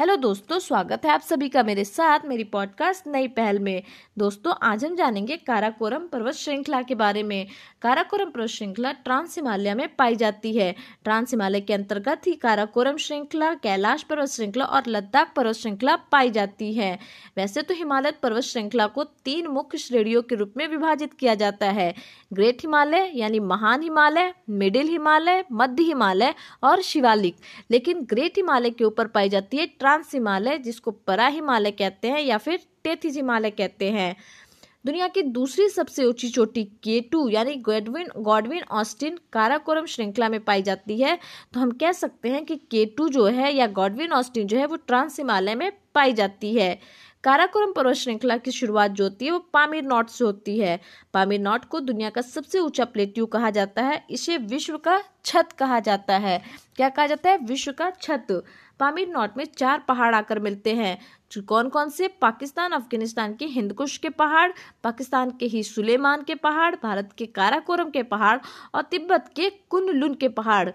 Hello दोस्तों, स्वागत है आप सभी का मेरे साथ, मेरी पॉडकास्ट नई पहल में। दोस्तों, आज हम जानेंगे काराकोरम पर्वत श्रृंखला के बारे में। काराकोरम पर्वत श्रृंखला ट्रांस हिमालय में पाई जाती है। ट्रांस हिमालय के अंतर्गत ही काराकोरम श्रृंखला, कैलाश पर्वत श्रृंखला और लद्दाख पर्वत श्रृंखला पाई जाती है। वैसे तो हिमालय पर्वत श्रृंखला को तीन मुख्य श्रेणियों के रूप में विभाजित किया जाता है। ग्रेट हिमालय, यानी महान हिमालय, मिडिल हिमालय, मध्य हिमालय और शिवालिक। लेकिन ग्रेट हिमालय के ऊपर पाई जाती है ट्रांस हिमालय, जिसको परा हिमालय कहते हैं या फिर टेथिस हिमालय कहते हैं। दुनिया की दूसरी सबसे ऊँची चोटी के टू यानी गॉडविन गॉडविन ऑस्टिन काराकोरम श्रृंखला में पाई जाती है। तो हम कह सकते हैं कि के टू जो है या गॉडविन ऑस्टिन जो है, वो ट्रांस हिमालय में पाई जाती है। काराकोरम पर्वत श्रृंखला की शुरुआत जो होती है वो पामीर नॉट से होती है। पामीर नॉट को दुनिया का सबसे ऊँचा प्लेट्यू कहा जाता है, इसे विश्व का छत कहा जाता है। क्या कहा जाता है? विश्व का छत। पामीर नॉट में चार पहाड़ आकर मिलते हैं। कौन कौन से? पाकिस्तान, अफ़गानिस्तान के हिंदकुश के पहाड़, पाकिस्तान के ही सुलेमान के पहाड़, भारत के काराकोरम के पहाड़ और तिब्बत के कुनलुन के पहाड़।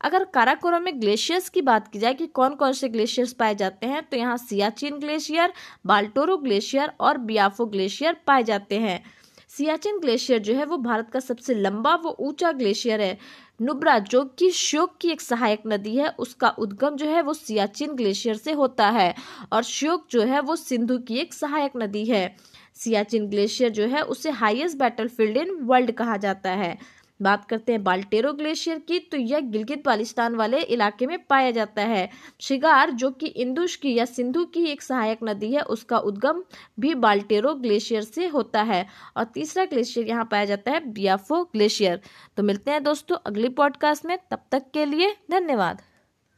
अगर काराकोरम में ग्लेशियर्स की बात की जाए कि कौन कौन से ग्लेशियर्स पाए जाते हैं तो यहाँ सियाचिन ग्लेशियर, बाल्टोरो ग्लेशियर और बियाफो ग्लेशियर पाए जाते हैं। सियाचिन ग्लेशियर जो है, वो भारत का सबसे लंबा व ऊँचा ग्लेशियर है। नुब्रा जो कि श्योक की एक सहायक नदी है, उसका उद्गम जो है, वो सियाचिन ग्लेशियर से होता है और श्योक जो है, वो सिंधु की एक सहायक नदी है। सियाचिन ग्लेशियर जो है, उसे हाईएस्ट बैटलफील्ड इन वर्ल्ड कहा जाता है। बात करते हैं बाल्टेरो ग्लेशियर की तो यह गिलगित बालिस्तान वाले इलाके में पाया जाता है। शिगार, जो कि इंदुश की या सिंधु की एक सहायक नदी है, उसका उद्गम भी बाल्टेरो ग्लेशियर से होता है। और तीसरा ग्लेशियर यहाँ पाया जाता है बियाफो ग्लेशियर। तो मिलते हैं दोस्तों अगली पॉडकास्ट में, तब तक के लिए धन्यवाद।